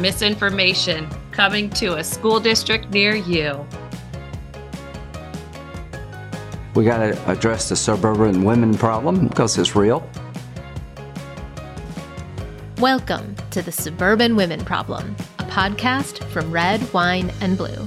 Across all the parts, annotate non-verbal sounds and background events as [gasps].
misinformation coming to a school district near you. We got to address the suburban women problem because it's real. Welcome to the Suburban Women Problem, a podcast from Red, Wine, and Blue.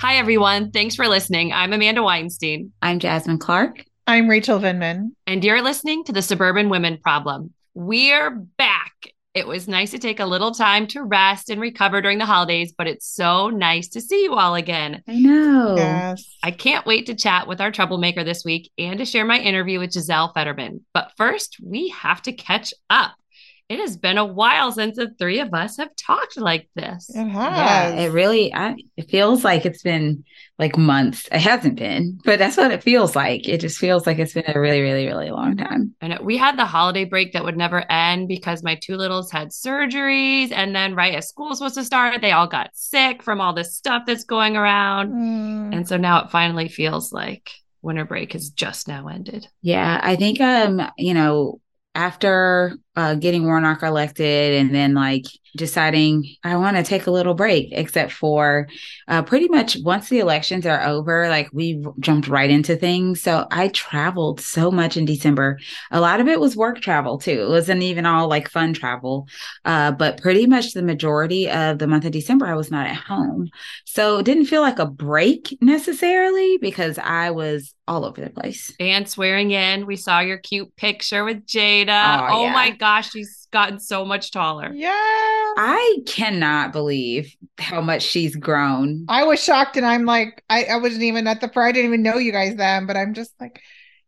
Hi, everyone. Thanks for listening. I'm Amanda Weinstein. I'm Jasmine Clark. I'm Rachel Vindman. And you're listening to the Suburban Women Problem. We're back. It was nice to take a little time to rest and recover during the holidays, but it's so nice to see you all again. I know. Yes. I can't wait to chat with our troublemaker this week and to share my interview with Gisele Fetterman. But first, we have to catch up. It has been a while since the three of us have talked like this. It has. Yeah, it really I, it feels like it's been like months. It hasn't been, but that's what it feels like. It just feels like it's been a really, really, really long time. And we had the holiday break that would never end because my two littles had surgeries. And then, right as school was supposed to start, they all got sick from all this stuff that's going around. Mm. And so now it finally feels like winter break has just now ended. Yeah, I think um, you know, after uh, getting Warnock elected and then like deciding I want to take a little break, except for uh, pretty much once the elections are over, like we jumped right into things. So I traveled so much in December. A lot of it was work travel too. It wasn't even all like fun travel, uh, but pretty much the majority of the month of December, I was not at home. So it didn't feel like a break necessarily because I was all over the place. And swearing in, we saw your cute picture with Jada. Oh, Oh, yeah. my gosh, she's gotten so much taller. Yeah. I cannot believe how much she's grown. I was shocked and I'm like, I, I wasn't even at the I didn't even know you guys then, but I'm just like,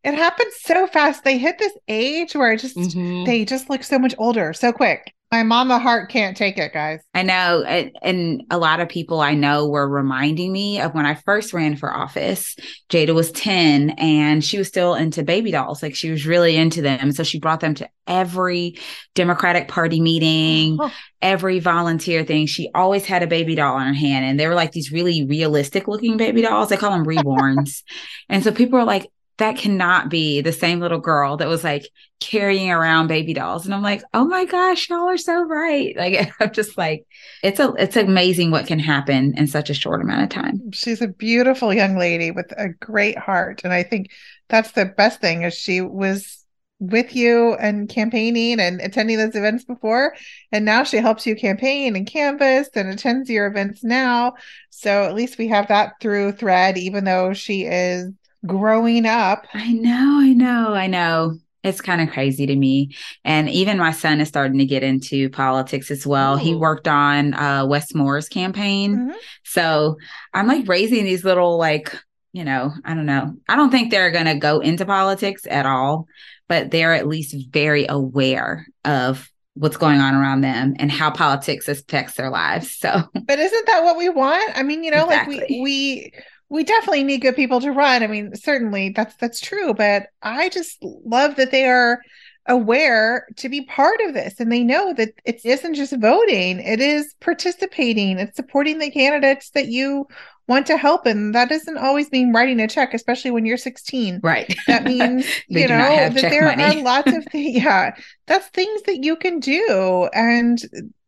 it happened so fast. They hit this age where I just Mhm. they just look so much older so quick. My mama heart can't take it, guys. I know, and, and a lot of people I know were reminding me of when I first ran for office. Jada was 10 and she was still into baby dolls. Like she was really into them. So she brought them to every Democratic Party meeting, Oh. [laughs] every volunteer thing. She always had a baby doll in her hand. And they were like these really realistic looking baby dolls. They call them [laughs] reborns. and so people are like, that cannot be the same little girl that was like carrying around baby dolls. And I'm like, oh my gosh, y'all are so right. Like [laughs] I'm just like, it's a it's amazing what can happen in such a short amount of time. She's a beautiful young lady with a great heart. And I think that's the best thing is she was with you and campaigning and attending those events before. And now she helps you campaign and canvass and attends your events now. So at least we have that through thread, even though she is growing up. I know, I know, I know. It's kind of crazy to me. And even my son is starting to get into politics as well. He worked on uh Wes Moore's campaign. Mhm. So I'm like raising these little like, you know, I don't know. I don't think they're going to go into politics at all, but they're at least very aware of what's going on around them and how politics affects their lives. So But isn't that what we want? I mean, you know, like we we we definitely need good people to run. I mean, certainly that's that's true, but I just love that they are aware to be part of this and they know that it isn't just voting, it is participating, it's supporting the candidates that you want to help and that doesn't always mean writing a check, especially when you're 16 right. that [laughs] means you know that there money. are lots of [laughs] things yeah that's things that you can do and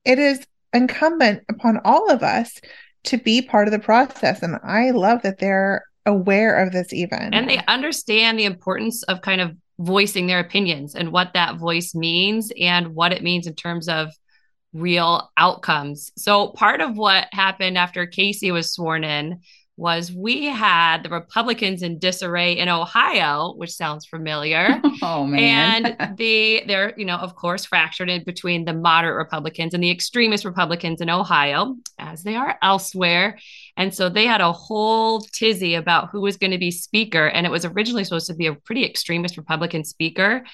it is incumbent upon all of us to be part of the process and i love that they're aware of this even and they understand the importance of kind of voicing their opinions and what that voice means and what it means in terms of real outcomes. So, part of what happened after Casey was sworn in was we had the Republicans in disarray in Ohio, which sounds familiar. [laughs] oh man. and the they're you know of course fractured in between the moderate republicans and the extremist republicans in ohio as they are elsewhere and so they had a whole tizzy about who was going to be speaker and it was originally supposed to be a pretty extremist republican speaker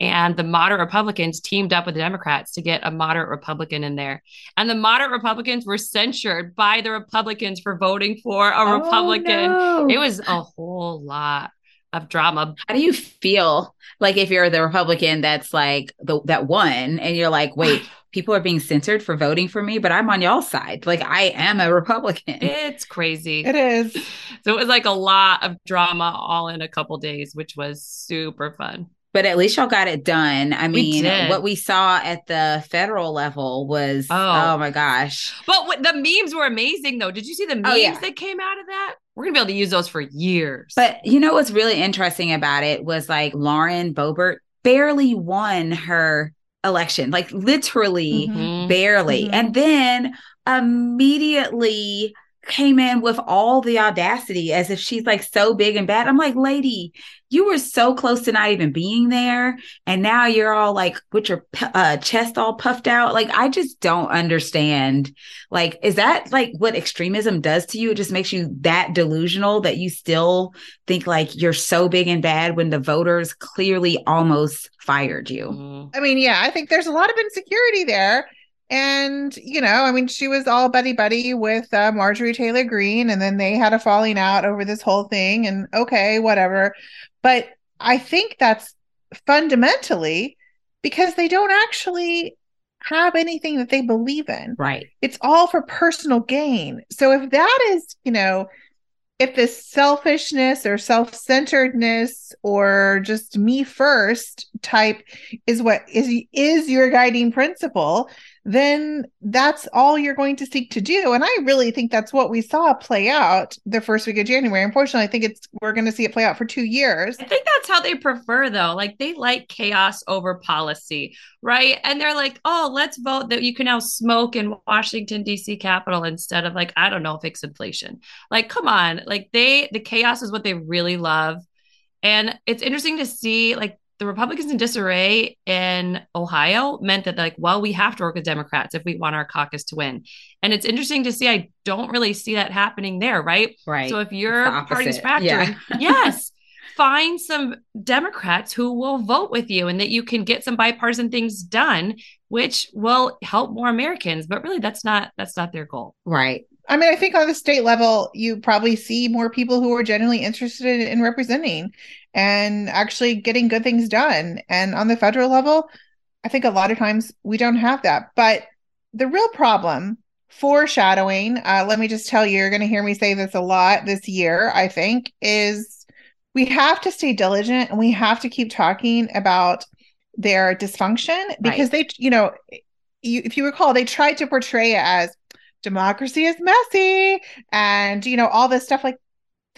and the moderate republicans teamed up with the democrats to get a moderate republican in there and the moderate republicans were censured by the republicans for voting for a Oh, republican no. it was a whole lot of drama How do you feel like if you're the Republican that's like the that won and you're like, wait, [sighs] people are being censored for voting for me, but I'm on y'all's side. Like I am a Republican. [laughs] It's crazy. It is. So it was like a lot of drama all in a couple days, which was super fun. But at least y'all got it done. I mean, did. what we saw at the federal level was Oh. oh, my gosh. But what, the memes were amazing, though. Did you see the memes Oh, yeah. that came out of that? We're gonna be able to use those for years. But you know what's really interesting about it was like Lauren Boebert barely won her election, like literally Mhm. Mhm. barely. Mhm. And then immediately came in with all the audacity as if she's like so big and bad. I'm like, lady, you were so close to not even being there. And now you're all like with your uh, chest all puffed out. Like, I just don't understand. Like, is that like what extremism does to you? It just makes you that delusional that you still think like you're so big and bad when the voters clearly almost fired you. I mean, yeah, I think there's a lot of insecurity there. And, you know, I mean, she was all buddy buddy with uh, Marjorie Taylor Greene, and then they had a falling out over this whole thing. And okay, whatever. But I think that's fundamentally because they don't actually have anything that they believe in. Right. It's all for personal gain. So if that is, you know, if this selfishness or self-centeredness or just me first type is what is is your guiding principle, then that's all you're going to seek to do. And I really think that's what we saw play out the first week of January. Unfortunately, I think it's we're going to see it play out for 2 years. I think that's how they prefer, though. Like they like chaos over policy, right? And they're like, oh, let's vote that you can now smoke in Washington, D.C. Capitol instead of like, I don't know, fix inflation. Like, come on. Like they, the chaos is what they really love. And it's interesting to see like the Republicans in disarray in Ohio meant that like, well, we have to work with Democrats if we want our caucus to win. And it's interesting to see. I don't really see that happening there, right? Right. So if your party's opposite. Yeah. [laughs] [laughs] yes, find some Democrats who will vote with you and that you can get some bipartisan things done, which will help more Americans. But really that's not that's not their goal. right. I mean, I think on the state level, you probably see more people who are genuinely interested in representing and actually getting good things done. And on the federal level, I think a lot of times we don't have that. But the real problem, foreshadowing, uh, let me just tell you, you're going to hear me say this a lot this year, I think, is we have to stay diligent and we have to keep talking about their dysfunction because they, you know, you, if you recall, they tried to portray it as democracy is messy and you know all this stuff like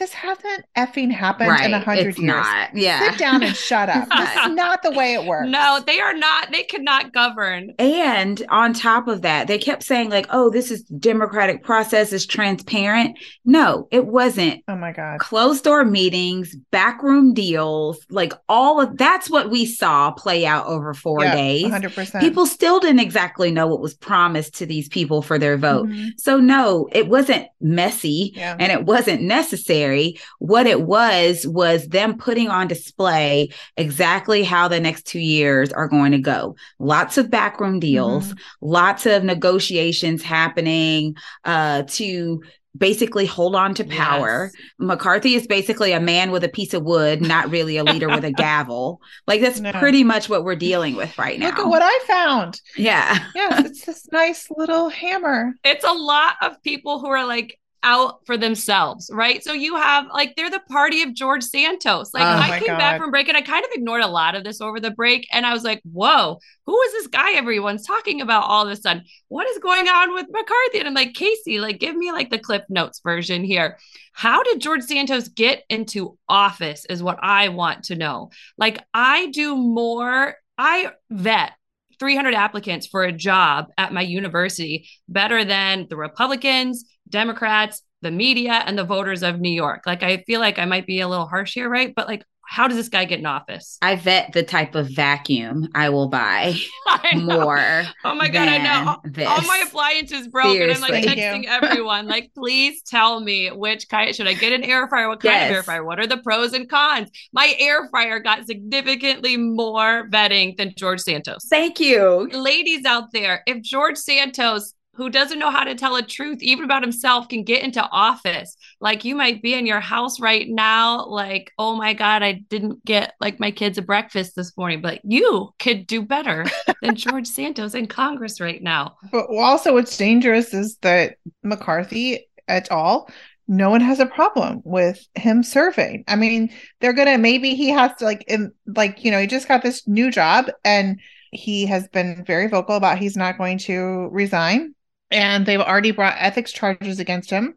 this hasn't effing happened right. in a hundred years not. Yeah. sit down and [laughs] shut up this is not the way it works No, they are not, they cannot govern. And on top of that, they kept saying, like, oh, this is democratic process is transparent. No, it wasn't. oh my god Closed door meetings, backroom deals, like all of that's what we saw play out over four Yeah, days. 100% People still didn't exactly know what was promised to these people for their vote. Mhm. So, no, it wasn't messy yeah and it wasn't necessary. What it was was them putting on display exactly how the next two years are going to go. Lots of backroom deals, Mm-hmm. lots of negotiations happening uh, to basically hold on to power. Yes. McCarthy is basically a man with a piece of wood, not really a leader with a [laughs] gavel. Like that's No. pretty much what we're dealing with right now. look at what i found yeah. yes it's this nice little hammer It's a lot of people who are like out for themselves, right? So you have like they're the party of George Santos. Like Oh I came back from break and I kind of ignored a lot of this over the break. And I was like, whoa, who is this guy everyone's talking about all of a sudden? What is going on with McCarthy? And I'm like, Casey, like give me like the Cliff Notes version here. How did George Santos get into office is what I want to know. Like I do more, I vet 300 applicants for a job at my university better than the Republicans, Democrats, the media, and the voters of New York. Like, I feel like I might be a little harsh here, right? But like, how does this guy get in office? I vet the type of vacuum I will buy [laughs] I know. more. Oh my God, I know. All- All my appliances broke, and I'm like texting [laughs] everyone, like, please tell me which kind. Should I get an air fryer? What kind of air fryer? What are the pros and cons? My air fryer got significantly more vetting than George Santos. Thank you. ladies out there, if George Santos, who doesn't know how to tell a truth even about himself, can get into office, like you might be in your house right now, like, oh my God, I didn't get like my kids a breakfast this morning, but you could do better than [laughs] George Santos in Congress right now. But also, what's dangerous is that McCarthy et al. no one has a problem with him serving. I mean, they're gonna maybe he has to like in like you know he just got this new job and he has been very vocal about he's not going to resign and they've already brought ethics charges against him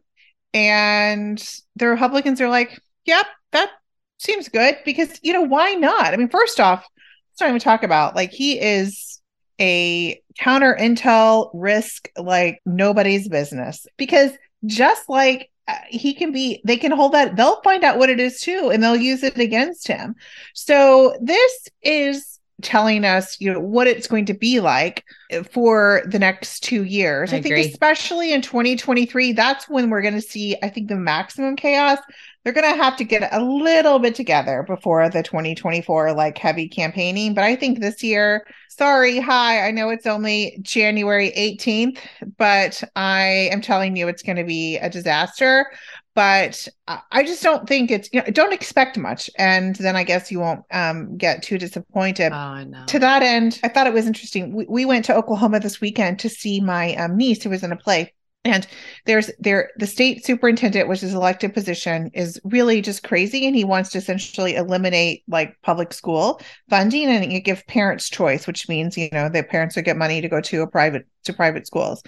and the Republicans are like, "Yep, that seems good because you know why not? I mean, first off, let's not even talk about like he is a counter intel risk like nobody's business because just like uh, he can be they can hold that they'll find out what it is too and they'll use it against him so this is telling us you know what it's going to be like for the next two years. I, I think especially in 2023 that's when we're going to see i think the maximum chaos. They're going to have to get a little bit together before the 2024 like heavy campaigning. But i think this year sorry hi i know it's only january 18th but i am telling you it's going to be a disaster but i just don't think it's you know don't expect much. And then i guess you won't um, get too disappointed. Oh, no. to that end i thought it was interesting. We, we went to oklahoma this weekend to see my um, niece who was in a play. And there's there the state superintendent, which is elected position, is really just crazy, and he wants to essentially eliminate like public school funding and give parents choice, which means you know that parents would get money to go to a private to private schools.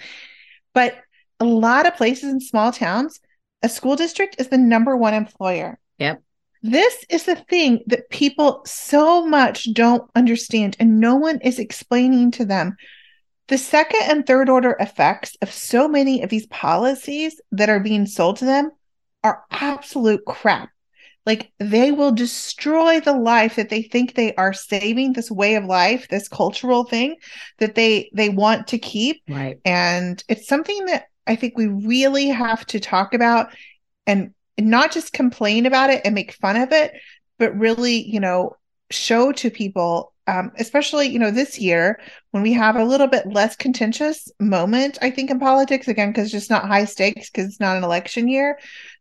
But a lot of places in small towns, a school district is the number one employer. Yep. This is the thing that people so much don't understand, and no one is explaining to them the second and third order effects of so many of these policies that are being sold to them are absolute crap. Like they will destroy the life that they think they are saving, this way of life, this cultural thing that they they want to keep. Right. And it's something that I think we really have to talk about and not just complain about it and make fun of it, but really, you know, show to people um, especially you know this year when we have a little bit less contentious moment i think in politics again because it's just not high stakes because it's not an election year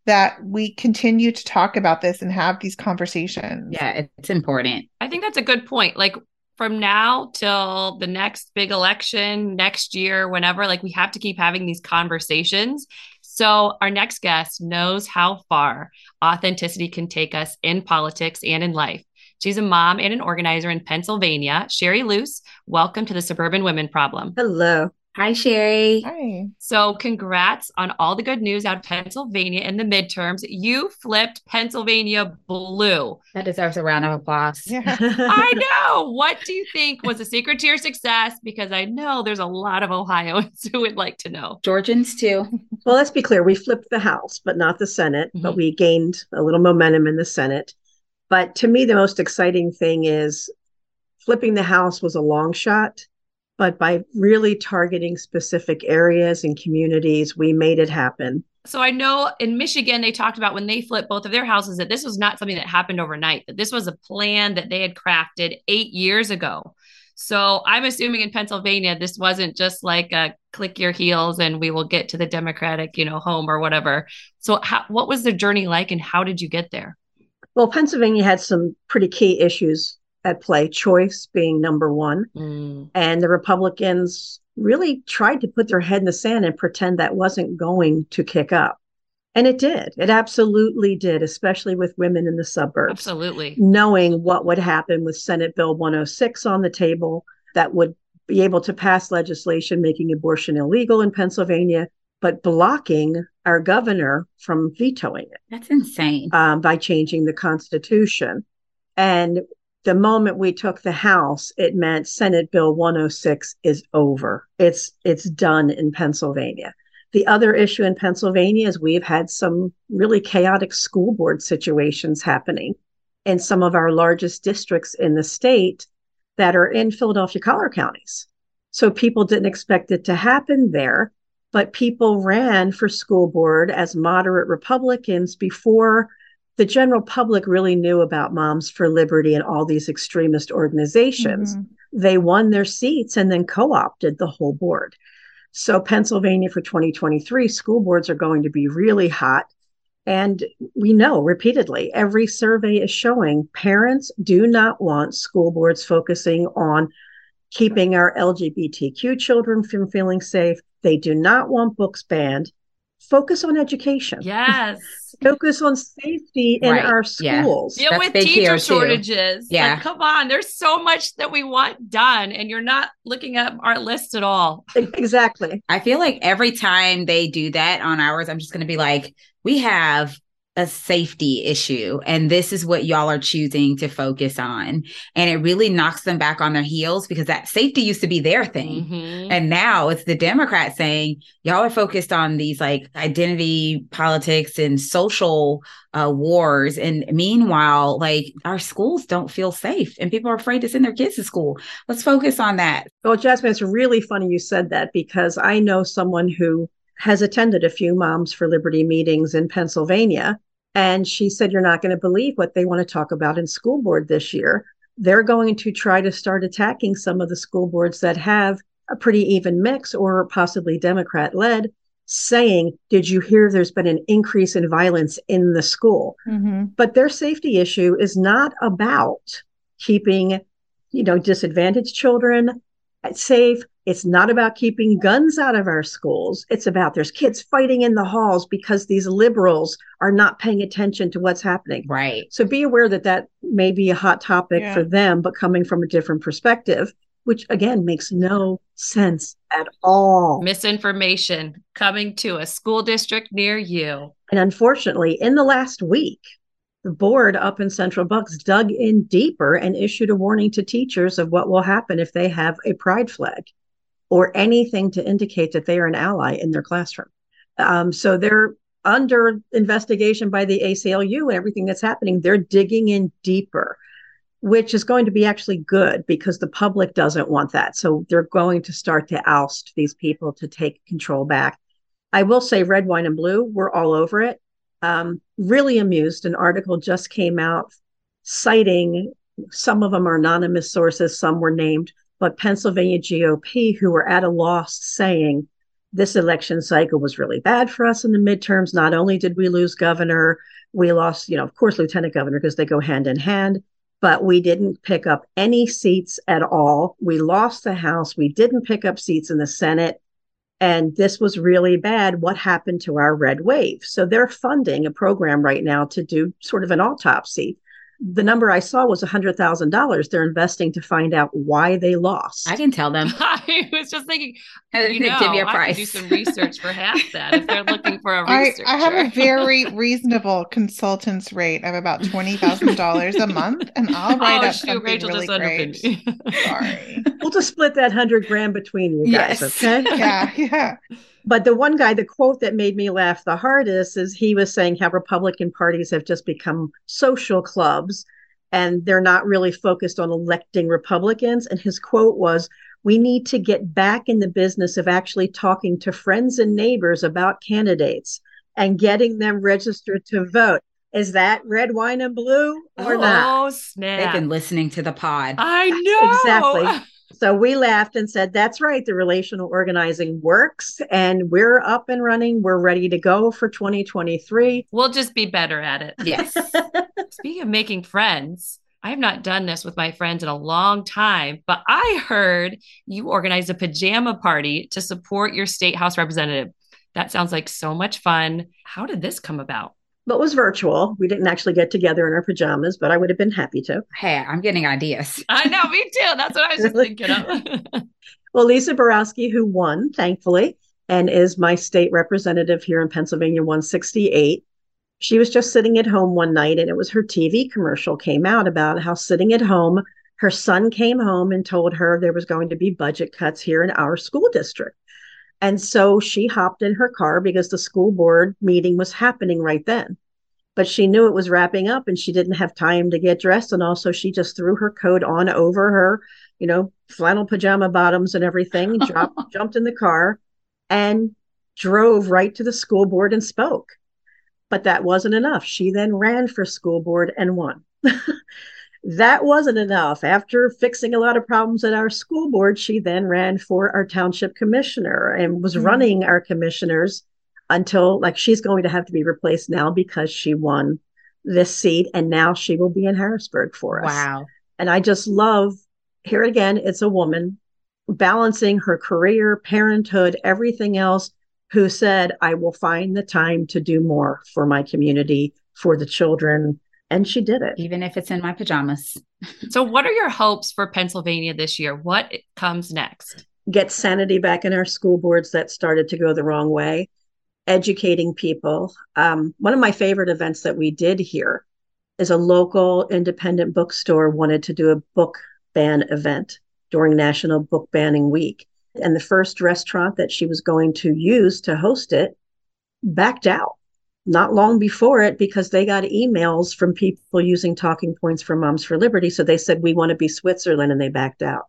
that we continue to talk about this and have these conversations. Yeah it's important. I think that's a good point. Like from now till the next big election next year whenever like we have to keep having these conversations so our next guest knows how far authenticity can take us in politics and in life She's a mom and an organizer in Pennsylvania. Sherry Luce, welcome to the Suburban Women Problem. Hello. Hi, Sherry. Hi. So, congrats on all the good news out of Pennsylvania in the midterms. You flipped Pennsylvania blue. That deserves a round of applause. Yeah. [laughs] [laughs] I know. What do you think was the secret to your success? Because I know there's a lot of Ohioans [laughs] who would like to know. Georgians, too. Well, let's be clear. We flipped the House, but not the Senate, mm-hmm. but we gained a little momentum in the Senate. But to me, the most exciting thing is flipping the house was a long shot, but by really targeting specific areas and communities, we made it happen. So I know in Michigan, they talked about when they flipped both of their houses that this was not something that happened overnight, that this was a plan that they had crafted eight years ago. So I'm assuming in Pennsylvania, this wasn't just like a click your heels and we will get to the Democratic, you know, home or whatever. So how, what was the journey like and how did you get there? Well, Pennsylvania had some pretty key issues at play, choice being number one. Mm. And the Republicans really tried to put their head in the sand and pretend that wasn't going to kick up. And it did. It absolutely did, especially with women in the suburbs. Absolutely. Knowing what would happen with Senate Bill 106 on the table that would be able to pass legislation making abortion illegal in Pennsylvania but blocking our governor from vetoing it. That's insane. Um, by changing the Constitution. And the moment we took the House, it meant Senate Bill 106 is over. It's it's done in Pennsylvania. The other issue in Pennsylvania is we've had some really chaotic school board situations happening in some of our largest districts in the state that are in Philadelphia collar counties. So people didn't expect it to happen there but people ran for school board as moderate Republicans before the general public really knew about Moms for Liberty and all these extremist organizations. Mm-hmm. They won their seats and then co opted the whole board. So, Pennsylvania for 2023, school boards are going to be really hot. And we know repeatedly, every survey is showing parents do not want school boards focusing on keeping our LGBTQ children from feeling safe. They do not want books banned. Focus on education. Yes. [laughs] focus on safety in Right. our schools. Yeah, That's with teacher here, too. shortages. Yeah. Like, come on. There's so much that we want done, and you're not looking at our list at all. Exactly. I feel like every time they do that on ours, I'm just going to be like, we have a safety issue, and this is what y'all are choosing to focus on. And it really knocks them back on their heels because that safety used to be their thing. Mhm. And now it's the Democrats saying, y'all are focused on these like identity politics and social uh, wars. And meanwhile, like our schools don't feel safe and people are afraid to send their kids to school. Let's focus on that. Well, Jasmine, it's really funny you said that because I know someone who has attended a few Moms for Liberty meetings in Pennsylvania. And she said, You're not going to believe what they want to talk about in school board this year. They're going to try to start attacking some of the school boards that have a pretty even mix or possibly Democrat led, saying, Did you hear there's been an increase in violence in the school? Mm-hmm. but their safety issue is not about keeping you know disadvantaged children safe it's not about keeping guns out of our schools it's about there's kids fighting in the halls because these liberals are not paying attention to what's happening Right. so be aware that that may be a hot topic Yeah. for them but coming from a different perspective which again makes no sense at all Misinformation coming to a school district near you. And unfortunately, in the last week, the board up in Central Bucks dug in deeper and issued a warning to teachers of what will happen if they have a pride flag or anything to indicate that they are an ally in their classroom. Um, so they're under investigation by the ACLU and everything that's happening. They're digging in deeper, which is going to be actually good because the public doesn't want that. So they're going to start to oust these people to take control back. I will say red, wine, and blue, we're all over it. Um, really amused. An article just came out citing some of them are anonymous sources, some were named, but Pennsylvania GOP who were at a loss saying this election cycle was really bad for us in the midterms. Not only did we lose governor, we lost, you know, of course, lieutenant governor because they go hand in hand, but we didn't pick up any seats at all. We lost the House. We didn't pick up seats in the Senate and this was really bad. What happened to our red wave? So they're funding a program right now to do sort of an autopsy. The number I saw was $100,000 they're investing to find out why they lost. I can tell them. [laughs] I was just thinking, you know, give you a I price. could do some research for half that if they're looking for a [laughs] I, researcher. I have a very reasonable consultant's rate of about twenty thousand dollars a month, and I'll oh, write oh up shoot, something Rachel really just great. underpinned. [laughs] Sorry. we'll just split that 100 grand between you guys, Yes. okay? Yeah, yeah. But the one guy, the quote that made me laugh the hardest is he was saying how Republican parties have just become social clubs and they're not really focused on electing Republicans. And his quote was, We need to get back in the business of actually talking to friends and neighbors about candidates and getting them registered to vote. Is that red, wine, and blue or Oh. not? Oh snap! They've been listening to the pod. I know Exactly. So we laughed and said, That's right. The relational organizing works and we're up and running. We're ready to go for 2023. We'll just be better at it. Yes. [laughs] Speaking of making friends, I have not done this with my friends in a long time, but I heard you organized a pajama party to support your state house representative. That sounds like so much fun. How did this come about? But was virtual. We didn't actually get together in our pajamas, but I would have been happy to. hey, I'm getting ideas. [laughs] I know, me too. That's what I was just [laughs] thinking of. [laughs] Well, Lisa Borowski, who won, thankfully, and is my state representative here in Pennsylvania 168, she was just sitting at home one night and it was her TV commercial came out about how sitting at home, her son came home and told her there was going to be budget cuts here in our school district. And so she hopped in her car because the school board meeting was happening right then. But she knew it was wrapping up and she didn't have time to get dressed. And also, she just threw her coat on over her, you know, flannel pajama bottoms and everything, dropped, [laughs] jumped in the car and drove right to the school board and spoke. But that wasn't enough. She then ran for school board and won. [laughs] that wasn't enough. After fixing a lot of problems at our school board, she then ran for our township commissioner and was Mhm. running our commissioners until like she's going to have to be replaced now because she won this seat and now she will be in Harrisburg for us. Wow. And I just love here again, it's a woman balancing her career, parenthood, everything else who said, I will find the time to do more for my community, for the children. And she did it. Even if it's in my pajamas. [laughs] so, what are your hopes for Pennsylvania this year? What comes next? Get sanity back in our school boards that started to go the wrong way, educating people. Um, one of my favorite events that we did here is a local independent bookstore wanted to do a book ban event during National Book Banning Week. And the first restaurant that she was going to use to host it backed out not long before it because they got emails from people using talking points for Moms for Liberty. So they said, We want to be Switzerland, and they backed out.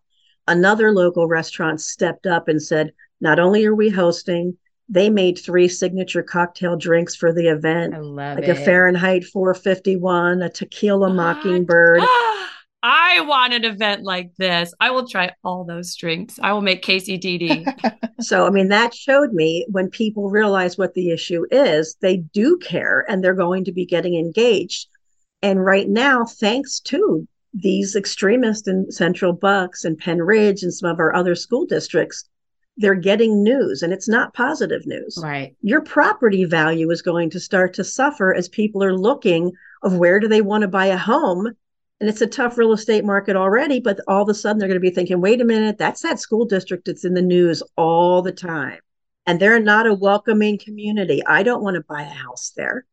Another local restaurant stepped up and said, Not only are we hosting, they made three signature cocktail drinks for the event like it. a Fahrenheit 451, a tequila mockingbird. [gasps] [gasps] [gasps] I want an event like this. I will try all those drinks. I will make Casey DD. [laughs] so, I mean, that showed me when people realize what the issue is, they do care and they're going to be getting engaged. And right now, thanks to these extremists in Central Bucks and Pennridge and some of our other school districts, they're getting news and it's not positive news. Right. Your property value is going to start to suffer as people are looking of where do they want to buy a home and it's a tough real estate market already but all of a sudden they're going to be thinking wait a minute that's that school district that's in the news all the time. And they're not a welcoming community. I don't want to buy a house there.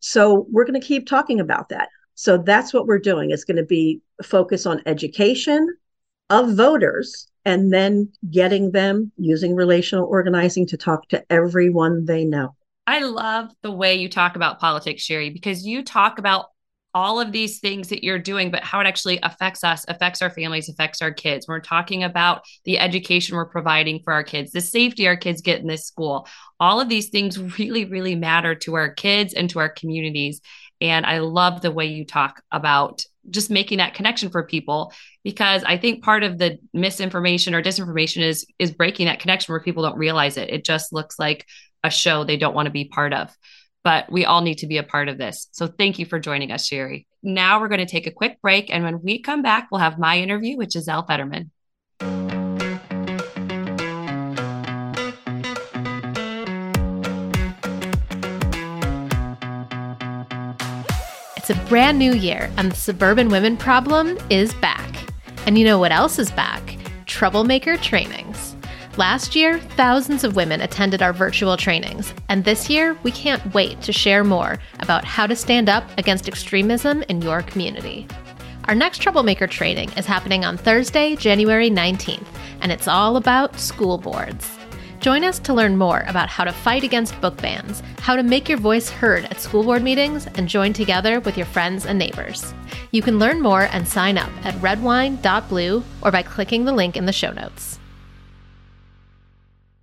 So we're going to keep talking about that. So that's what we're doing. It's going to be focus on education of voters and then getting them using relational organizing to talk to everyone they know. I love the way you talk about politics, Sherry, because you talk about all of these things that you're doing, but how it actually affects us, affects our families, affects our kids. We're talking about the education we're providing for our kids, the safety our kids get in this school. All of these things really, really matter to our kids and to our communities. And I love the way you talk about just making that connection for people because I think part of the misinformation or disinformation is is breaking that connection where people don't realize it. It just looks like a show they don't want to be part of but we all need to be a part of this. So thank you for joining us, Sherry. Now we're going to take a quick break. And when we come back, we'll have my interview with Gisele Fetterman. It's a brand new year, and the suburban women problem is back. And you know what else is back? Troublemaker trainings. Last year, thousands of women attended our virtual trainings, and this year, we can't wait to share more about how to stand up against extremism in your community. Our next Troublemaker training is happening on Thursday, January 19th, and it's all about school boards. Join us to learn more about how to fight against book bans, how to make your voice heard at school board meetings, and join together with your friends and neighbors. You can learn more and sign up at redwine.blue or by clicking the link in the show notes.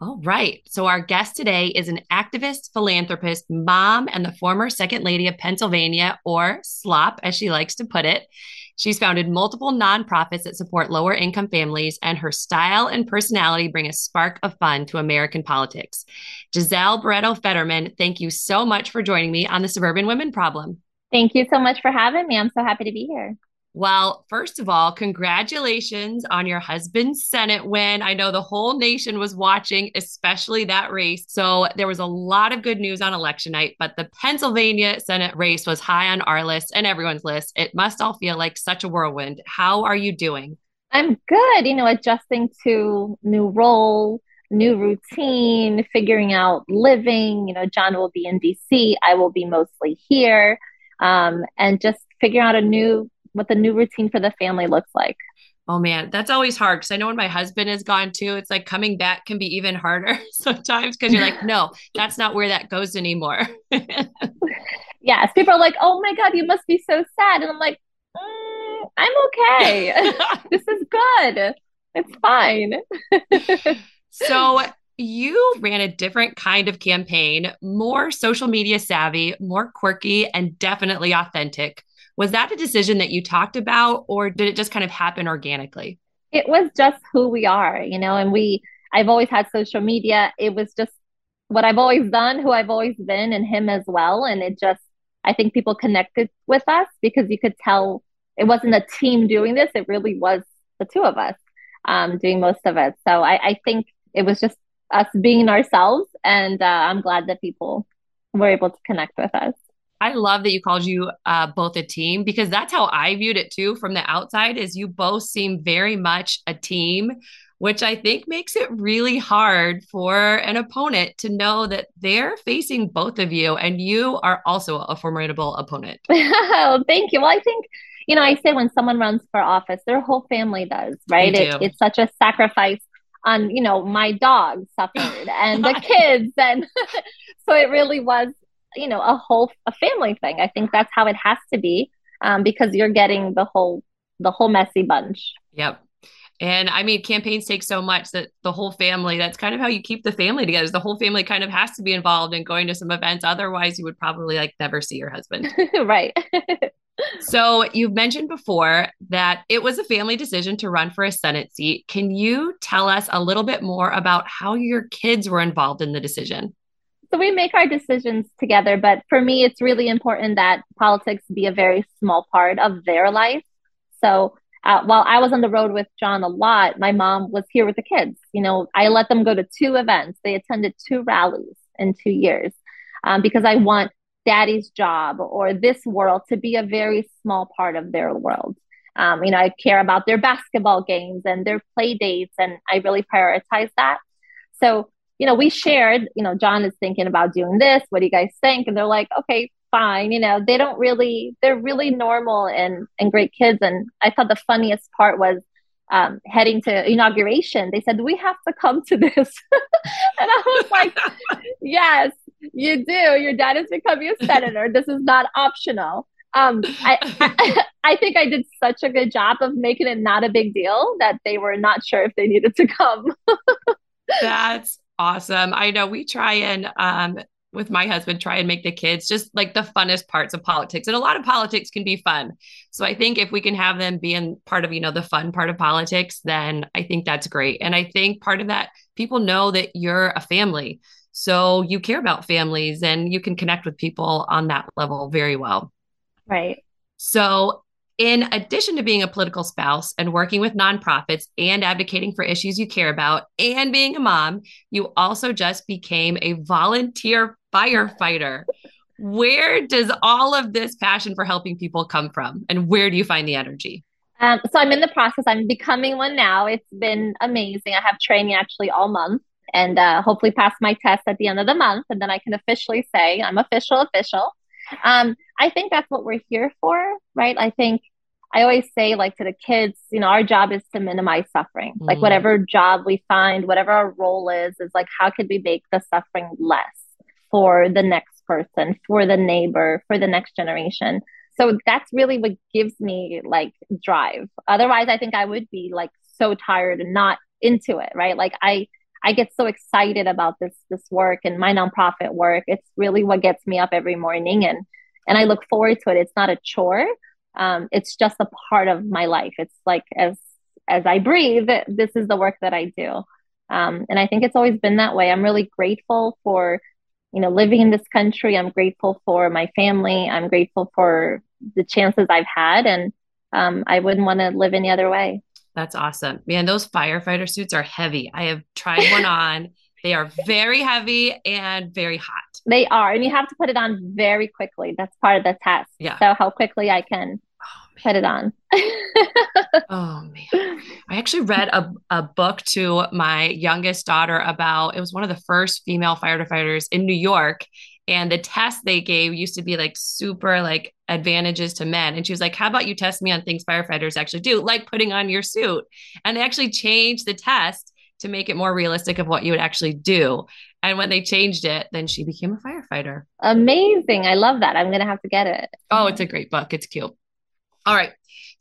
All right. So, our guest today is an activist, philanthropist, mom, and the former Second Lady of Pennsylvania, or SLOP, as she likes to put it. She's founded multiple nonprofits that support lower income families, and her style and personality bring a spark of fun to American politics. Gisele Barreto Fetterman, thank you so much for joining me on the Suburban Women Problem. Thank you so much for having me. I'm so happy to be here. Well, first of all, congratulations on your husband's Senate win. I know the whole nation was watching, especially that race. So there was a lot of good news on election night, but the Pennsylvania Senate race was high on our list and everyone's list. It must all feel like such a whirlwind. How are you doing? I'm good, you know, adjusting to new role, new routine, figuring out living. You know, John will be in DC, I will be mostly here. Um, and just figuring out a new what the new routine for the family looks like. Oh man, that's always hard because I know when my husband is gone too, it's like coming back can be even harder [laughs] sometimes because you're like, no, that's not where that goes anymore. [laughs] yes, people are like, oh my God, you must be so sad. And I'm like, mm, I'm okay. [laughs] this is good. It's fine. so you ran a different kind of campaign, more social media savvy, more quirky, and definitely authentic. Was that a decision that you talked about, or did it just kind of happen organically? It was just who we are, you know, and we, I've always had social media. It was just what I've always done, who I've always been, and him as well. And it just, I think people connected with us because you could tell it wasn't a team doing this, it really was the two of us um, doing most of it. So I, I think it was just us being ourselves. And uh, I'm glad that people were able to connect with us. I love that you called you uh, both a team because that's how I viewed it too from the outside is you both seem very much a team, which I think makes it really hard for an opponent to know that they're facing both of you and you are also a formidable opponent. [laughs] oh, thank you. Well, I think, you know, I say when someone runs for office, their whole family does, right? It, it's such a sacrifice on, you know, my dog suffered and the [laughs] kids. And [laughs] so it really was you know a whole a family thing i think that's how it has to be um, because you're getting the whole the whole messy bunch yep and I mean, campaigns take so much that the whole family, that's kind of how you keep the family together. The whole family kind of has to be involved in going to some events. Otherwise, you would probably like never see your husband. [laughs] right. [laughs] so you've mentioned before that it was a family decision to run for a Senate seat. Can you tell us a little bit more about how your kids were involved in the decision? So we make our decisions together but for me it's really important that politics be a very small part of their life. So uh, while i was on the road with john a lot my mom was here with the kids. You know i let them go to two events. They attended two rallies in two years um, because i want daddy's job or this world to be a very small part of their world. Um, you know i care about their basketball games and their play dates and i really prioritize that. So you know, we shared, you know, John is thinking about doing this. What do you guys think? And they're like, okay, fine. You know, they don't really, they're really normal and, and great kids. And I thought the funniest part was um, heading to inauguration. They said, we have to come to this? [laughs] and I was like, [laughs] yes, you do. Your dad is becoming a senator. This is not optional. Um, I, I, [laughs] I think I did such a good job of making it not a big deal that they were not sure if they needed to come. That's awesome. I know we try and um with my husband try and make the kids just like the funnest parts of politics and a lot of politics can be fun. So i think if we can have them being part of you know the fun part of politics then i think that's great. And i think part of that people know that you're a family so you care about families and you can connect with people on that level very well. Right. So in addition to being a political spouse and working with nonprofits and advocating for issues you care about and being a mom, you also just became a volunteer firefighter. Where does all of this passion for helping people come from? And where do you find the energy? Um, so I'm in the process. I'm becoming one now. It's been amazing. I have training actually all month and uh, hopefully pass my test at the end of the month. And then I can officially say I'm official, official. Um, I think that's what we're here for, right? I think I always say, like to the kids, you know, our job is to minimize suffering. Mm. Like whatever job we find, whatever our role is, is like how could we make the suffering less for the next person, for the neighbor, for the next generation. So that's really what gives me like drive. Otherwise, I think I would be like so tired and not into it, right? Like I I get so excited about this this work and my nonprofit work. It's really what gets me up every morning and and I look forward to it. It's not a chore. Um, it's just a part of my life. It's like as as I breathe, this is the work that I do. Um, and I think it's always been that way. I'm really grateful for, you know, living in this country. I'm grateful for my family. I'm grateful for the chances I've had, and um, I wouldn't want to live any other way. That's awesome. Man, those firefighter suits are heavy. I have tried one [laughs] on. They are very heavy and very hot. They are. And you have to put it on very quickly. That's part of the test. Yeah. So how quickly I can oh, put it on. oh man. I actually read a, a book to my youngest daughter about it was one of the first female firefighters in New York. And the test they gave used to be like super like advantages to men. And she was like, How about you test me on things firefighters actually do, like putting on your suit? And they actually changed the test to make it more realistic of what you would actually do. And when they changed it, then she became a firefighter. Amazing. I love that. I'm going to have to get it. Oh, it's a great book. It's cute. All right.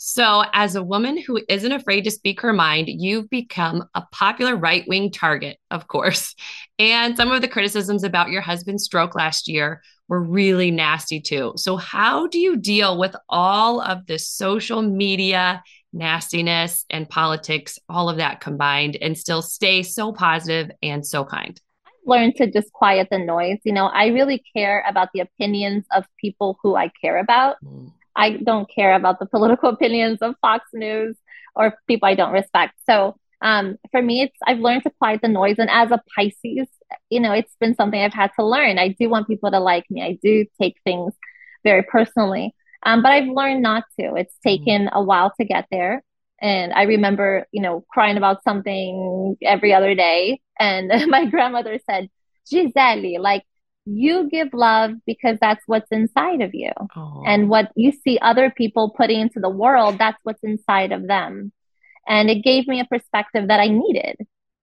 So, as a woman who isn't afraid to speak her mind, you've become a popular right wing target, of course. [laughs] And some of the criticisms about your husband's stroke last year were really nasty too. So, how do you deal with all of this social media nastiness and politics, all of that combined, and still stay so positive and so kind? I've learned to just quiet the noise. You know, I really care about the opinions of people who I care about. Mm. I don't care about the political [laughs] opinions of Fox News or people I don't respect. So um, for me, it's I've learned to quiet the noise. And as a Pisces, you know, it's been something I've had to learn. I do want people to like me. I do take things very personally. Um, but I've learned not to. It's mm-hmm. taken mm-hmm. a while to get there. And I remember, you know, crying about something every other day. And [laughs] my grandmother said, Gisele, like you give love because that's what's inside of you. Oh. And what you see other people putting into the world, that's what's inside of them. And it gave me a perspective that I needed.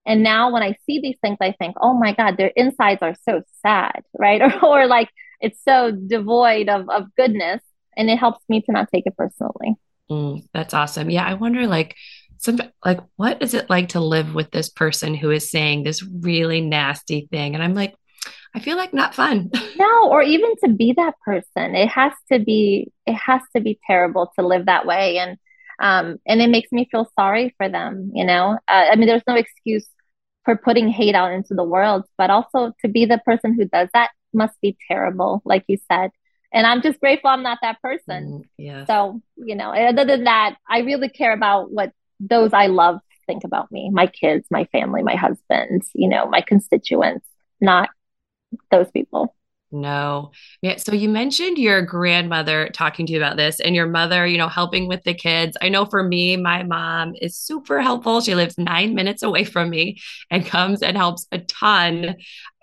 And now when I see these things, I think, oh my God, their insides are so sad, [laughs] right? Or, [laughs] or like it's so devoid of, of goodness. And it helps me to not take it personally. Mm, that's awesome. Yeah. I wonder, like, some like what is it like to live with this person who is saying this really nasty thing and i'm like i feel like not fun. [laughs] No or even to be that person. It has to be it has to be terrible to live that way. And um, and it makes me feel sorry for them you know? Uh, i mean there's no excuse for putting hate out into the world but also to be the person who does that must be terrible like you said. And i'm just grateful i'm not that person. Mm, yeah. So you know other than that i really care about what those i love think about me my kids my family my husband you know my constituents not those people no. Yeah. So you mentioned your grandmother talking to you about this and your mother, you know, helping with the kids. I know for me, my mom is super helpful. She lives nine minutes away from me and comes and helps a ton.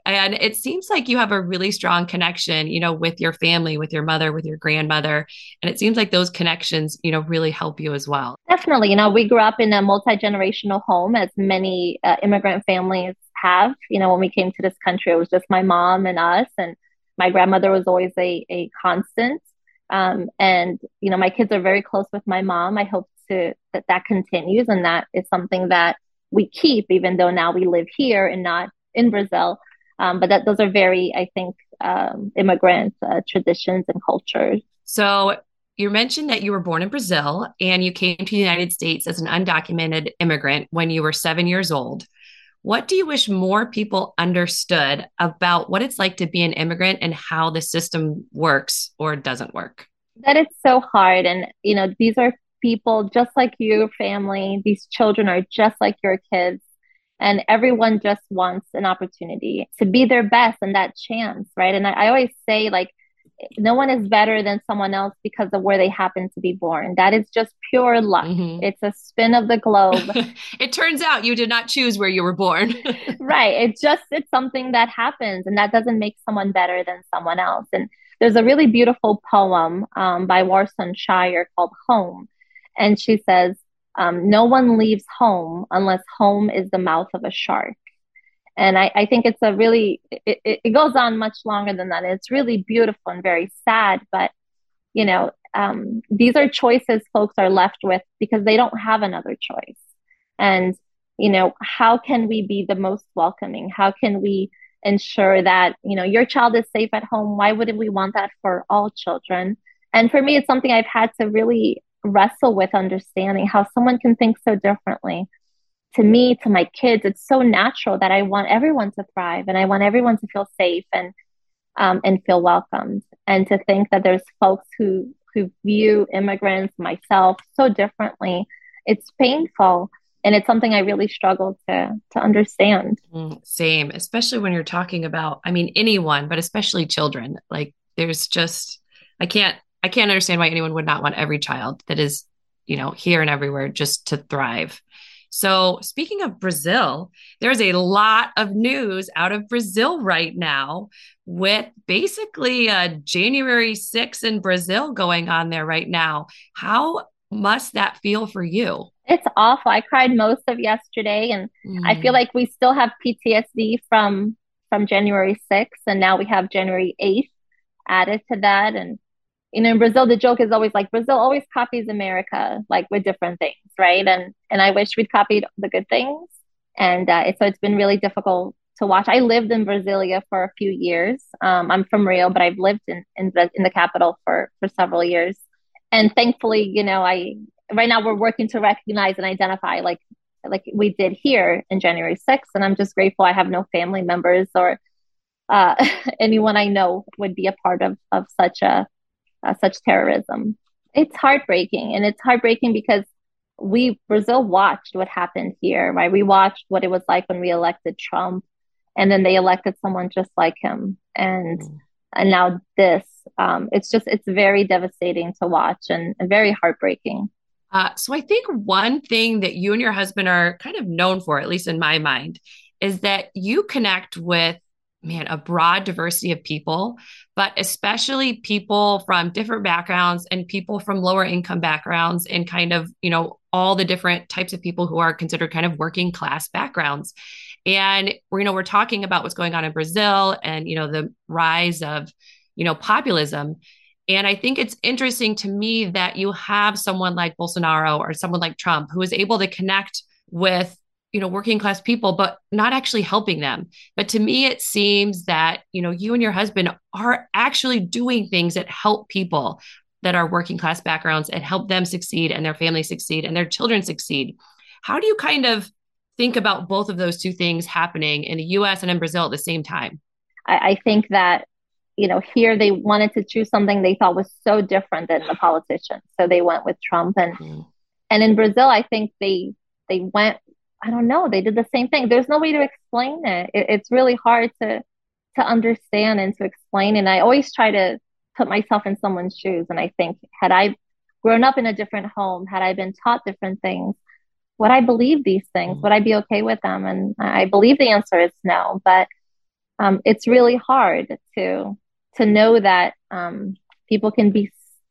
And it seems like you have a really strong connection, you know, with your family, with your mother, with your grandmother. And it seems like those connections, you know, really help you as well. Definitely. You know, we grew up in a multi generational home, as many uh, immigrant families have. You know, when we came to this country, it was just my mom and us. And my grandmother was always a, a constant. Um, and, you know, my kids are very close with my mom. I hope to that that continues and that is something that we keep, even though now we live here and not in Brazil. Um, but that those are very, I think, um, immigrant uh, traditions and cultures. So you mentioned that you were born in Brazil and you came to the United States as an undocumented immigrant when you were seven years old. What do you wish more people understood about what it's like to be an immigrant and how the system works or doesn't work? That it's so hard. And, you know, these are people just like your family. These children are just like your kids. And everyone just wants an opportunity to be their best and that chance, right? And I, I always say, like, no one is better than someone else because of where they happen to be born. That is just pure luck. Mm-hmm. It's a spin of the globe. [laughs] it turns out you did not choose where you were born. [laughs] right. It just it's something that happens and that doesn't make someone better than someone else. And there's a really beautiful poem um, by Warsan Shire called Home. And she says, um, no one leaves home unless home is the mouth of a shark and I, I think it's a really it, it goes on much longer than that. It's really beautiful and very sad but you know um, these are choices folks are left with because they don't have another choice. And you know how can we be the most welcoming? How can we ensure that you know your child is safe at home? Why wouldn't we want that for all children? And for me it's something i've had to really wrestle with understanding how someone can think so differently to me, to my kids, it's so natural that I want everyone to thrive and I want everyone to feel safe and um, and feel welcomed. And to think that there's folks who who view immigrants, myself, so differently, it's painful. And it's something I really struggle to to understand. Mm, same, especially when you're talking about, I mean, anyone, but especially children. Like, there's just, I can't, I can't understand why anyone would not want every child that is, you know, here and everywhere just to thrive. So, speaking of Brazil, there's a lot of news out of Brazil right now with basically a January 6th in Brazil going on there right now. How must that feel for you? It's awful. I cried most of yesterday and mm. I feel mm. like we still have PTSD from from January 6th and now we have January 8th added to that and you know, in Brazil, the joke is always like Brazil always copies America, like with different things, right? And and I wish we'd copied the good things, and uh, so it's been really difficult to watch. I lived in Brasilia for a few years. Um, I'm from Rio, but I've lived in in the, in the capital for for several years, and thankfully, you know, I right now we're working to recognize and identify like like we did here in January 6th, and I'm just grateful I have no family members or uh, [laughs] anyone I know would be a part of of such a uh, such terrorism. It's heartbreaking, and it's heartbreaking because we Brazil watched what happened here, right? We watched what it was like when we elected Trump, and then they elected someone just like him, and mm. and now this. Um, it's just it's very devastating to watch and, and very heartbreaking. Uh, so I think one thing that you and your husband are kind of known for, at least in my mind, is that you connect with man a broad diversity of people but especially people from different backgrounds and people from lower income backgrounds and kind of you know all the different types of people who are considered kind of working class backgrounds. And you know we're talking about what's going on in brazil and you know the rise of you know populism. And I think it's interesting to me that you have someone like Bolsonaro or someone like Trump who is able to connect with you know working class people but not actually helping them. But to me it seems that you know you and your husband are actually doing things that help people that are working class backgrounds and help them succeed and their family succeed and their children succeed. How do you kind of think about both of those two things happening in the us and in brazil at the same time? I, I think that you know here they wanted to choose something they thought was so different than the politicians. So they went with trump and mm. and in brazil i think they they went I don't know. They did the same thing. There's no way to explain it. it. It's really hard to to understand and to explain. And I always try to put myself in someone's shoes. And I think had I grown up in a different home, had I been taught different things, would I believe these things? Mm-hmm. Would I be okay with them? And I believe the answer is no. But um, it's really hard to to know that um, people can be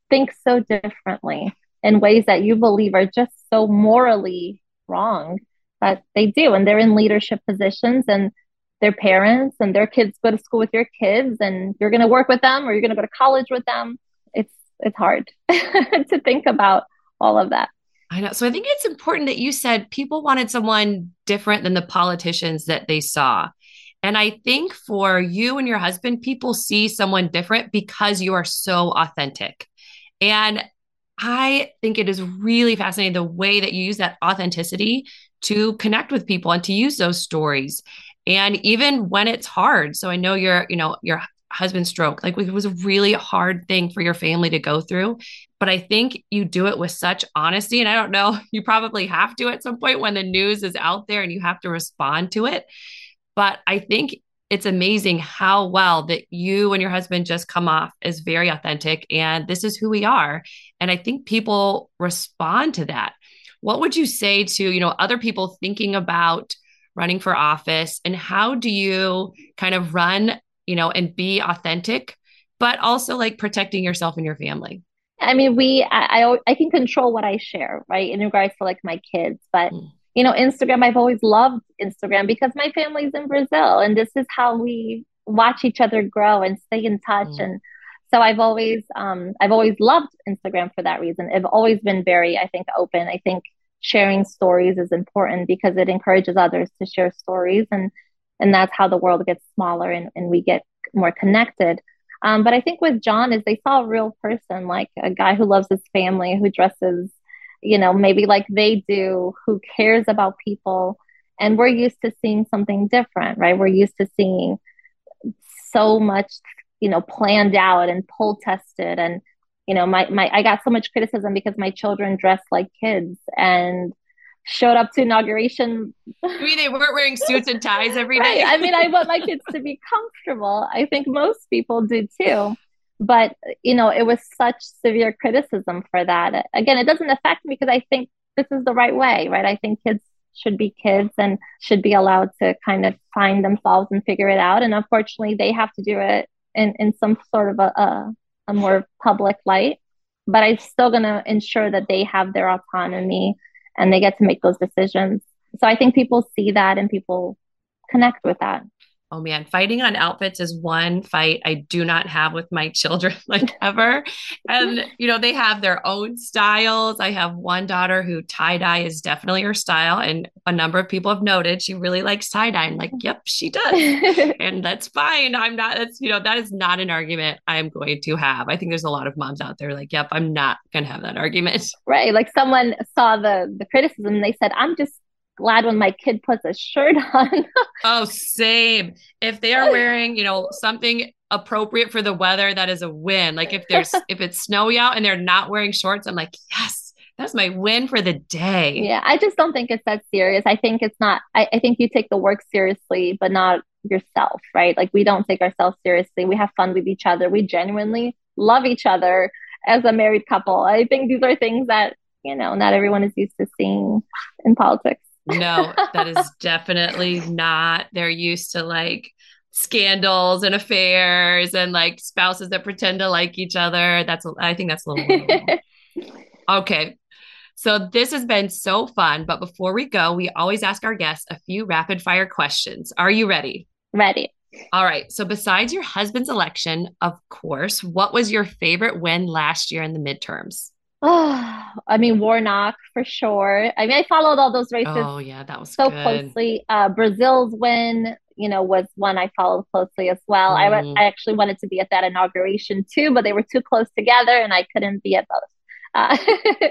think so differently in ways that you believe are just so morally wrong but they do and they're in leadership positions and their parents and their kids go to school with your kids and you're going to work with them or you're going to go to college with them it's it's hard [laughs] to think about all of that I know. So I think it's important that you said people wanted someone different than the politicians that they saw. And I think for you and your husband, people see someone different because you are so authentic. And I think it is really fascinating the way that you use that authenticity to connect with people and to use those stories. And even when it's hard. So I know your, you know, your husband stroke, like it was a really hard thing for your family to go through. But I think you do it with such honesty. And I don't know, [laughs] you probably have to at some point when the news is out there and you have to respond to it. But I think it's amazing how well that you and your husband just come off as very authentic and this is who we are. And I think people respond to that what would you say to you know other people thinking about running for office and how do you kind of run you know and be authentic but also like protecting yourself and your family i mean we i i, I can control what i share right in regards to like my kids but mm. You know instagram i've always loved instagram because my family's in brazil and this is how we watch each other grow and stay in touch mm. and so I've always um, I've always loved Instagram for that reason. I've always been very, I think, open. I think sharing stories is important because it encourages others to share stories and and that's how the world gets smaller and, and we get more connected. Um, but I think with John is they saw a real person, like a guy who loves his family, who dresses, you know, maybe like they do, who cares about people. And we're used to seeing something different, right? We're used to seeing so much you know planned out and poll tested and you know my, my i got so much criticism because my children dressed like kids and showed up to inauguration i mean they weren't wearing suits and ties every [laughs] day right. i mean i want my kids to be comfortable i think most people do too but you know it was such severe criticism for that again it doesn't affect me because i think this is the right way right i think kids should be kids and should be allowed to kind of find themselves and figure it out and unfortunately they have to do it in, in some sort of a, a, a more public light. But I'm still going to ensure that they have their autonomy and they get to make those decisions. So I think people see that and people connect with that oh man, fighting on outfits is one fight I do not have with my children [laughs] like ever. And, you know, they have their own styles. I have one daughter who tie dye is definitely her style. And a number of people have noted she really likes tie dye. I'm like, yep, she does. [laughs] and that's fine. I'm not, that's, you know, that is not an argument I'm going to have. I think there's a lot of moms out there like, yep, I'm not going to have that argument. Right. Like someone saw the, the criticism and they said, I'm just glad when my kid puts a shirt [laughs] on. oh, same. If they are wearing, you know, something appropriate for the weather, that is a win. Like if there's [laughs] if it's snowy out and they're not wearing shorts, I'm like, yes, That's my win for the day. Yeah, I just don't think it's that serious. I think it's not, I, I think you take the work seriously, but not yourself, right? Like we don't take ourselves seriously. We have fun with each other. We genuinely love each other as a married couple. I think these are things that, you know, not everyone is used to seeing in politics. No, that is definitely not. They're used to like scandals and affairs and like spouses that pretend to like each other. That's I think that's a little [laughs] okay. So this has been so fun, but before we go, we always ask our guests a few rapid fire questions. Are you ready? Ready. All right. So besides your husband's election, of course, what was your favorite win last year in the midterms? Oh, [sighs] I mean Warnock for sure. I mean, I followed all those races. Oh yeah, that was so good. closely. Uh, Brazil's win, you know, was one I followed closely as well. Mm. I I actually wanted to be at that inauguration too, but they were too close together, and I couldn't be at both. Uh, [laughs]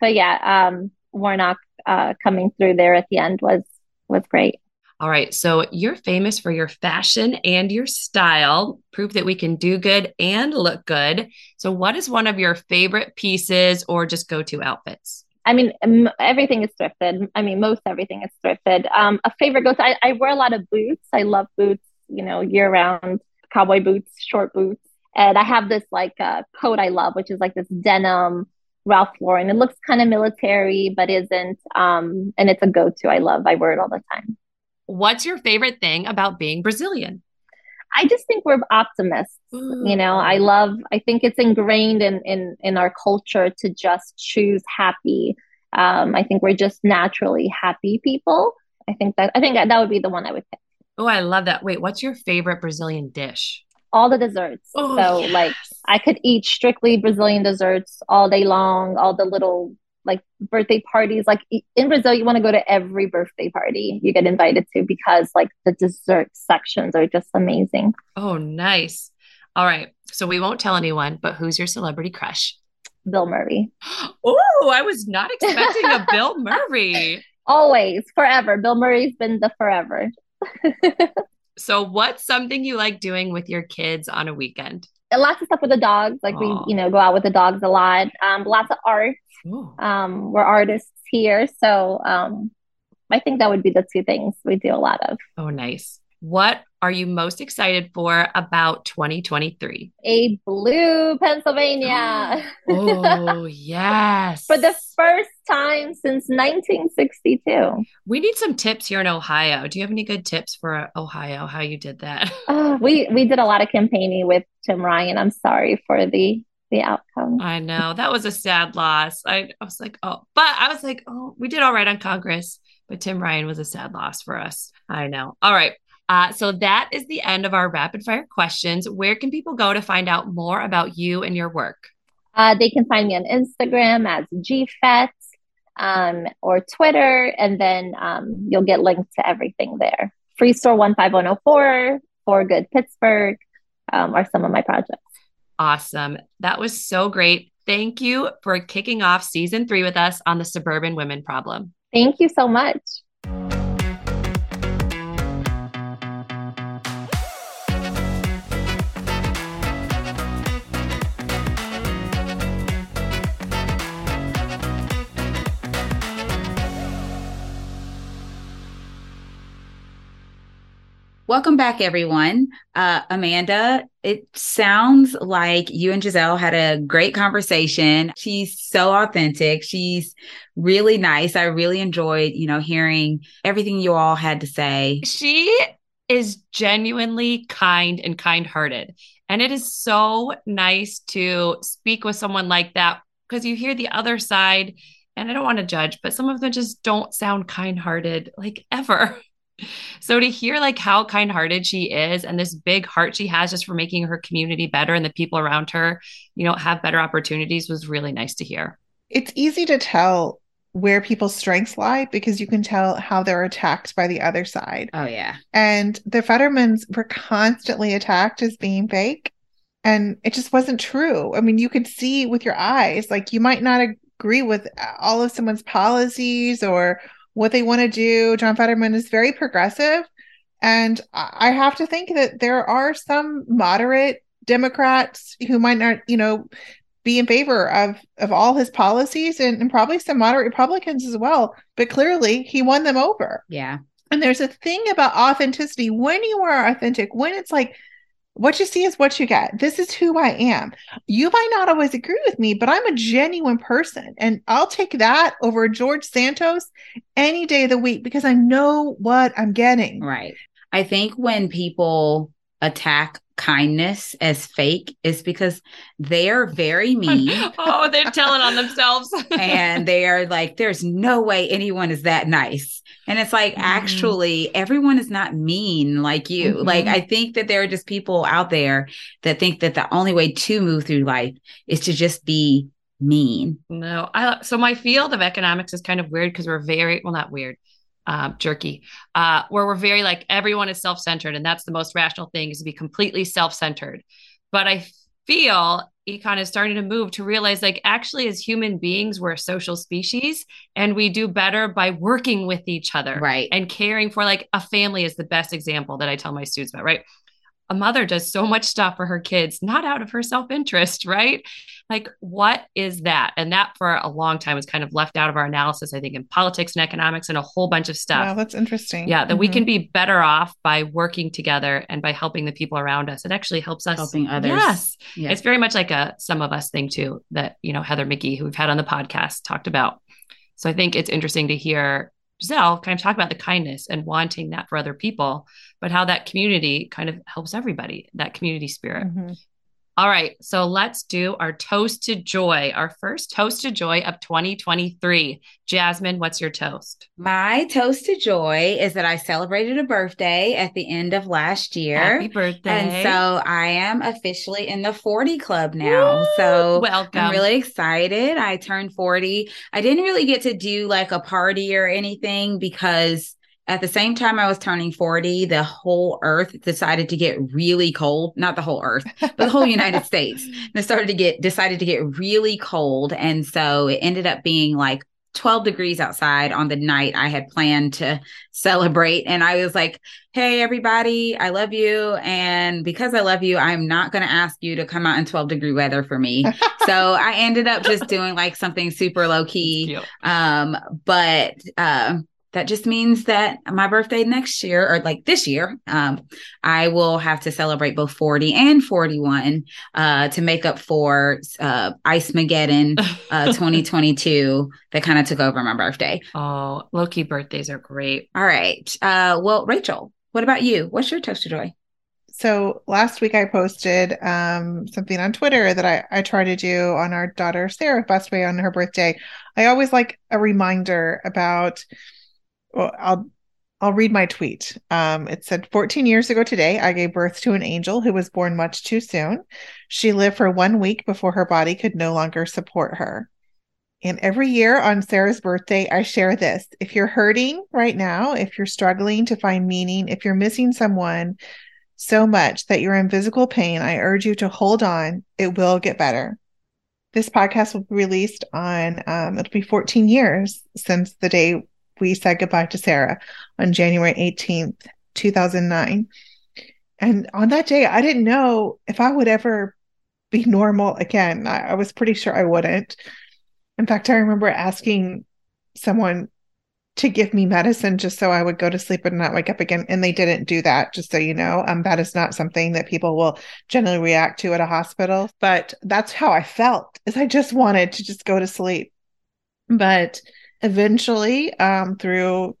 but yeah, um, Warnock uh, coming through there at the end was was great. All right. So you're famous for your fashion and your style, proof that we can do good and look good. So, what is one of your favorite pieces or just go to outfits? I mean, everything is thrifted. I mean, most everything is thrifted. Um, a favorite goes, I, I wear a lot of boots. I love boots, you know, year round cowboy boots, short boots. And I have this like uh, coat I love, which is like this denim Ralph Lauren. It looks kind of military, but isn't. Um, and it's a go to. I love, I wear it all the time. What's your favorite thing about being Brazilian? I just think we're optimists. You know, I love. I think it's ingrained in in in our culture to just choose happy. Um, I think we're just naturally happy people. I think that I think that, that would be the one I would pick. Oh, I love that. Wait, what's your favorite Brazilian dish? All the desserts. Oh, so yes. like I could eat strictly Brazilian desserts all day long, all the little like birthday parties. Like in Brazil, you want to go to every birthday party you get invited to because like the dessert sections are just amazing. Oh, nice. All right. So we won't tell anyone, but who's your celebrity crush? Bill Murray. [gasps] Oh, I was not expecting a Bill [laughs] Murray. Always, forever. Bill Murray's been the forever. [laughs] so, what's something you like doing with your kids on a weekend? Lots of stuff with the dogs. Like Aww. we, you know, go out with the dogs a lot. Um, lots of art. Um, we're artists here, so um, I think that would be the two things we do a lot of. Oh, nice. What are you most excited for about 2023? A blue Pennsylvania. oh, [laughs] yes. for the first time since 1962. We need some tips here in Ohio. Do you have any good tips for Ohio how you did that? Uh, [laughs] we we did a lot of campaigning with Tim Ryan. I'm sorry for the the outcome. I know that was a sad loss. I, I was like, oh, but I was like, oh, we did all right on Congress, but Tim Ryan was a sad loss for us. I know. All right. Uh, so that is the end of our rapid fire questions. Where can people go to find out more about you and your work? Uh, they can find me on Instagram as GFET um, or Twitter, and then um, you'll get links to everything there. Free Store 15104, For Good Pittsburgh um, are some of my projects. Awesome. That was so great. Thank you for kicking off season three with us on the Suburban Women Problem. Thank you so much. Welcome back, everyone. Uh, Amanda, it sounds like you and Gisele had a great conversation. She's so authentic. She's really nice. I really enjoyed, you know, hearing everything you all had to say. She is genuinely kind and kind hearted. And it is so nice to speak with someone like that because you hear the other side. And I don't want to judge, but some of them just don't sound kind hearted like ever. [laughs] So to hear like how kind-hearted she is and this big heart she has just for making her community better and the people around her, you know, have better opportunities was really nice to hear. It's easy to tell where people's strengths lie because you can tell how they're attacked by the other side. Oh yeah. And the Fettermans were constantly attacked as being fake and it just wasn't true. I mean, you could see with your eyes like you might not agree with all of someone's policies or what they want to do. John Fetterman is very progressive. And I have to think that there are some moderate Democrats who might not, you know, be in favor of of all his policies and, and probably some moderate Republicans as well. But clearly he won them over. Yeah. And there's a thing about authenticity when you are authentic, when it's like what you see is what you get. This is who I am. You might not always agree with me, but I'm a genuine person. And I'll take that over George Santos any day of the week because I know what I'm getting. Right. I think when people attack kindness as fake is because they are very [laughs] mean. oh, they're telling on themselves. [laughs] and they are like, there's no way anyone is that nice. And it's like, mm-hmm. actually, everyone is not mean like you. Mm-hmm. Like, I think that there are just people out there that think that the only way to move through life is to just be mean. No, I so my field of economics is kind of weird because we're very well, not weird uh, jerky, uh, where we're very like everyone is self centered, and that's the most rational thing is to be completely self centered. But I feel econ is starting to move to realize like actually as human beings we're a social species and we do better by working with each other right. and caring for like a family is the best example that i tell my students about right a mother does so much stuff for her kids, not out of her self interest, right? Like, what is that? And that for a long time was kind of left out of our analysis, I think, in politics and economics and a whole bunch of stuff. Wow, that's interesting. Yeah, that mm-hmm. we can be better off by working together and by helping the people around us. It actually helps us helping others. Yes. yes. It's very much like a Sum of Us thing too, that, you know, Heather McGhee, who we've had on the podcast, talked about. So I think it's interesting to hear Gisele kind of talk about the kindness and wanting that for other people, but how that community kind of helps everybody, that community spirit. Mm-hmm. All right. So let's do our toast to joy, our first toast to joy of 2023. Jasmine, what's your toast? My toast to joy is that I celebrated a birthday at the end of last year. Happy birthday. And so I am officially in the 40 club now. Woo! So welcome. I'm really excited. I turned 40. I didn't really get to do like a party or anything because at the same time I was turning 40, the whole earth decided to get really cold. Not the whole earth, but the whole United States. [laughs] It started to get decided to get really cold. And so it ended up being like 12 degrees outside on the night I had planned to celebrate. And I was like, hey, everybody, I love you. And because I love you, I'm not going to ask you to come out in 12 degree weather for me. [laughs] so I ended up just doing like something super low key. Um, but, uh, that just means that my birthday next year or like this year um, i will have to celebrate both 40 and 41 uh, to make up for uh, ice mageddon uh, [laughs] 2022 that kind of took over my birthday. Oh low-key birthdays are great. All right uh, well rachel what about you? What's your toast to joy? So last week I posted um, something on Twitter that I, I try to do on our daughter Sarah passed away on her birthday. I always like a reminder about well, I'll I'll read my tweet. Um, it said 14 years ago today, I gave birth to an angel who was born much too soon. She lived for one week before her body could no longer support her. And every year on Sarah's birthday, I share this. If you're hurting right now, if you're struggling to find meaning, if you're missing someone so much that you're in physical pain, I urge you to hold on. It will get better. This podcast will be released on, um, it'll be 14 years since the day we said goodbye to Sarah on January 18th, 2009. And on that day, I didn't know if I would ever be normal again. I, I was pretty sure I wouldn't. In fact, I remember asking someone to give me medicine just so I would go to sleep and not wake up again. And they didn't do that, just so you know. Um, that is not something that people will generally react to at a hospital. But that's how I felt, is I just wanted to just go to sleep. But eventually um, through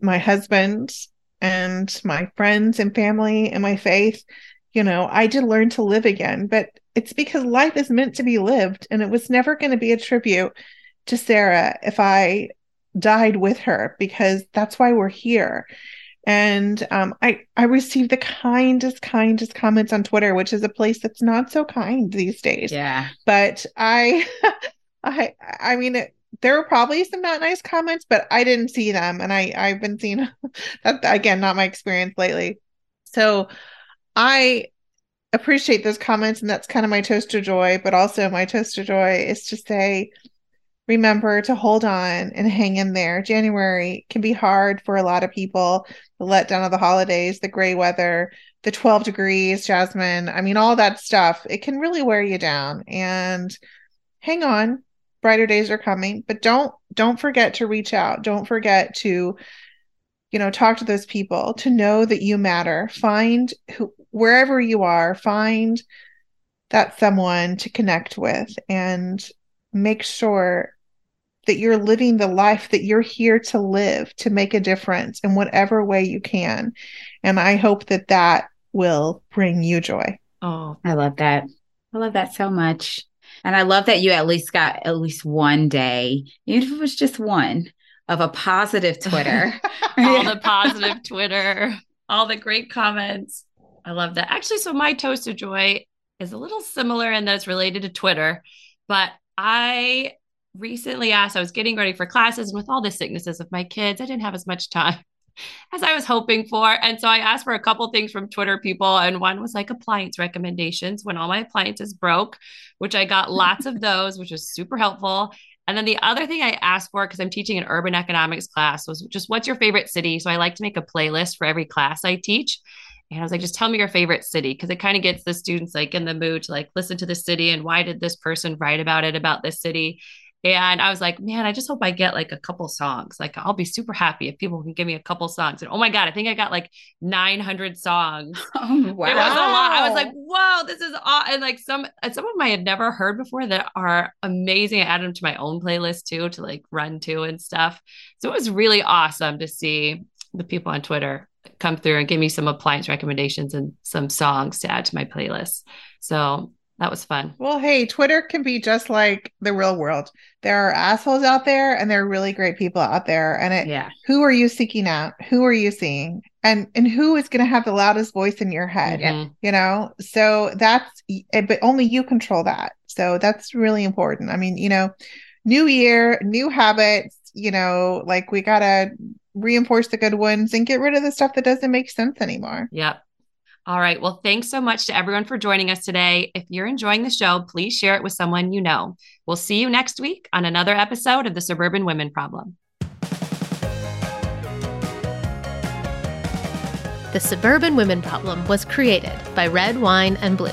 my husband and my friends and family and my faith you know i did learn to live again but it's because life is meant to be lived and it was never going to be a tribute to sarah if i died with her because that's why we're here and um, I I received the kindest, kindest comments on Twitter, which is a place that's not so kind these days. Yeah. But I, [laughs] I, I mean, it, there were probably some not nice comments, but I didn't see them. And I, I've been seeing [laughs] that again, not my experience lately. So I appreciate those comments. And that's kind of my toast to joy. But also, my toast to joy is to say, remember to hold on and hang in there. January can be hard for a lot of people. The letdown of the holidays, the gray weather, the 12 degrees, Jasmine. I mean, all that stuff, it can really wear you down. And hang on, brighter days are coming, but don't don't forget to reach out. Don't forget to you know, talk to those people, to know that you matter. Find who wherever you are, find that someone to connect with and make sure that you're living the life that you're here to live to make a difference in whatever way you can. And I hope that that will bring you joy. Oh, I love that. I love that so much. And I love that you at least got at least one day, even if it was just one, of a positive Twitter. [laughs] all the positive Twitter, all the great comments. I love that. Actually, so my toast of joy is a little similar in that it's related to Twitter, but I recently asked, I was getting ready for classes, and with all the sicknesses of my kids, I didn't have as much time as I was hoping for. And so I asked for a couple things from Twitter people, and one was like appliance recommendations when all my appliances broke, which I got lots of [laughs] those, which was super helpful. And then the other thing I asked for, because I'm teaching an urban economics class, was just what's your favorite city? So I like to make a playlist for every class I teach. And I was like, just tell me your favorite city, because it kind of gets the students like in the mood to like listen to the city and why did this person write about it about this city? And I was like, man, I just hope I get like a couple songs. Like, I'll be super happy if people can give me a couple songs. And oh my God, I think I got like 900 songs. [laughs] Oh, wow. It was a lot. I was like, whoa, this is aw-. And like some, some of them I had never heard before that are amazing. I added them to my own playlist too, to like run to and stuff. So it was really awesome to see the people on Twitter come through and give me some appliance recommendations and some songs to add to my playlist. So that was fun. Well, hey, Twitter can be just like the real world. There are assholes out there and there are really great people out there. And it yeah. who are you seeking out? Who are you seeing? And and who is gonna have the loudest voice in your head? Mm-hmm. You know? So that's eh, but only you control that. So that's really important. I mean, you know, new year, new habits, you know, like we gotta reinforce the good ones and get rid of the stuff that doesn't make sense anymore. Yep. All right. Well, thanks so much to everyone for joining us today. If you're enjoying the show, please share it with someone you know. We'll see you next week on another episode of the Suburban Women Problem. The Suburban Women Problem was created by Red Wine and Blue.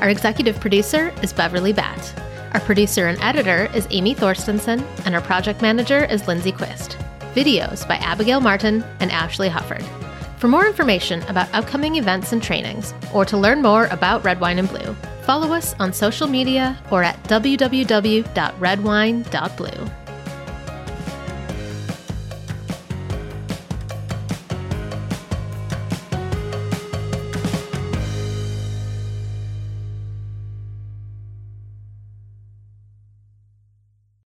Our executive producer is Beverly Batt. Our producer and editor is Amy Thorstensen, and our project manager is Lindsay Quist. Videos by Abigail Martin and Ashley Hufford. For more information about upcoming events and trainings, or to learn more about Red Wine and Blue, follow us on social media or at www.redwine.blue.